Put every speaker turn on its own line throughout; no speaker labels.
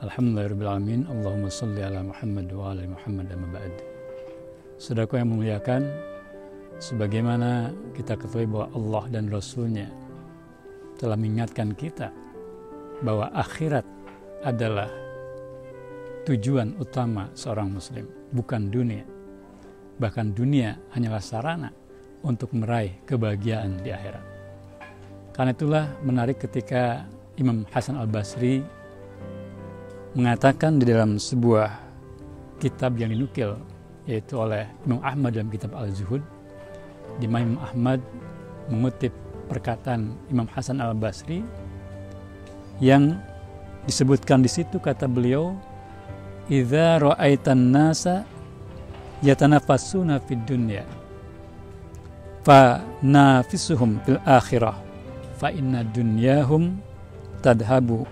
Alhamdulillahirrahmanirrahim. Allahumma salli ala Muhammad wa ala Muhammad dan ba'd. Saudaraku yang memuliakan, sebagaimana kita ketahui bahwa Allah dan Rasulnya telah mengingatkan kita bahwa akhirat adalah tujuan utama seorang muslim, bukan dunia. Bahkan dunia hanyalah sarana untuk meraih kebahagiaan di akhirat. Karena itulah menarik ketika Imam Hasan al-Basri mengatakan di dalam sebuah kitab yang dinukil yaitu oleh Imam Ahmad dalam kitab Al-Zuhud di mana Imam Ahmad mengutip perkataan Imam Hasan al-Basri yang disebutkan di situ kata beliau idza ra'aitan nasa yatanafasuna fid dunya fa nafisuhum fil akhirah fa inna dunyahum tadhabu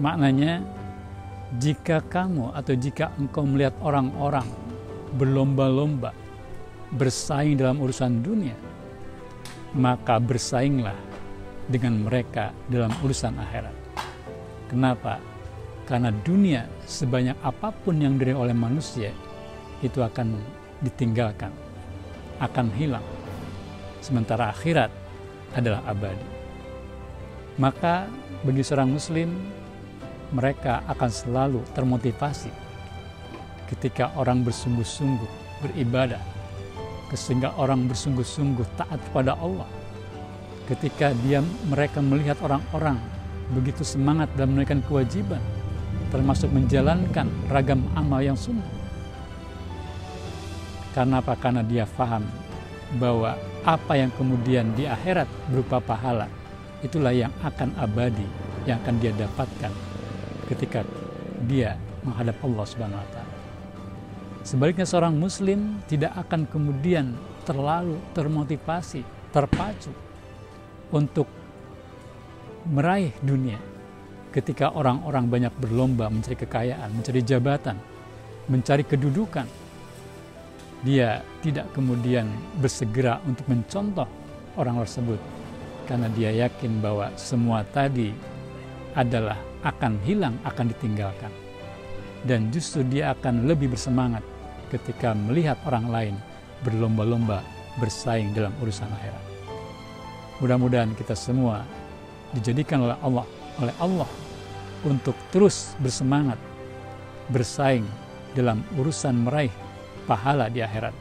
maknanya jika kamu atau jika engkau melihat orang-orang berlomba-lomba bersaing dalam urusan dunia maka bersainglah dengan mereka dalam urusan akhirat. Kenapa? Karena dunia sebanyak apa pun yang diri oleh manusia itu akan ditinggalkan akan hilang. Sementara akhirat adalah abadi. Maka bagi seorang muslim mereka akan selalu termotivasi ketika orang bersungguh-sungguh beribadah, sehingga orang bersungguh-sungguh taat kepada Allah. Ketika dia mereka melihat orang-orang begitu semangat dalam menunaikan kewajiban, termasuk menjalankan ragam amal yang sunnah. Karena apa? Karena dia faham bahwa apa yang kemudian di akhirat berupa pahala itulah yang akan abadi yang akan dia dapatkan ketika dia menghadap Allah Subhanahu wa taala. Sebaliknya seorang muslim tidak akan kemudian terlalu termotivasi, terpacu untuk meraih dunia ketika orang-orang banyak berlomba mencari kekayaan, mencari jabatan, mencari kedudukan, dia tidak kemudian bersegera untuk mencontoh orang tersebut karena dia yakin bahwa semua tadi adalah akan hilang, akan ditinggalkan. Dan justru dia akan lebih bersemangat ketika melihat orang lain berlomba-lomba bersaing dalam urusan akhirat. Mudah-mudahan kita semua dijadikan oleh Allah oleh Allah untuk terus bersemangat bersaing dalam urusan meraih pahala di akhirat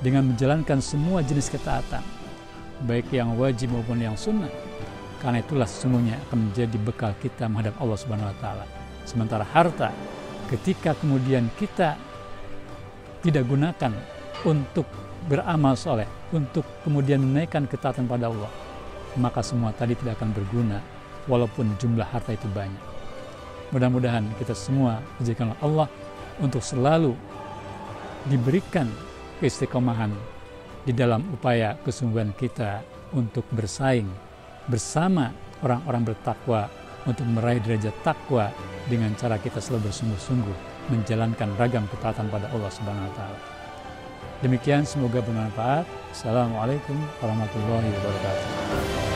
dengan menjalankan semua jenis ketaatan baik yang wajib maupun yang sunnah karena itulah sesungguhnya akan menjadi bekal kita menghadap Allah Subhanahu wa taala. Sementara harta ketika kemudian kita tidak gunakan untuk beramal soleh untuk kemudian menaikkan ketaatan pada Allah maka semua tadi tidak akan berguna walaupun jumlah harta itu banyak. Mudah-mudahan kita semua dijadikan Allah untuk selalu diberikan keistiqomahan di dalam upaya kesungguhan kita untuk bersaing bersama orang-orang bertakwa untuk meraih derajat takwa dengan cara kita selalu bersungguh-sungguh menjalankan ragam ketaatan pada Allah Subhanahu wa taala. Demikian semoga bermanfaat. Assalamualaikum warahmatullahi wabarakatuh.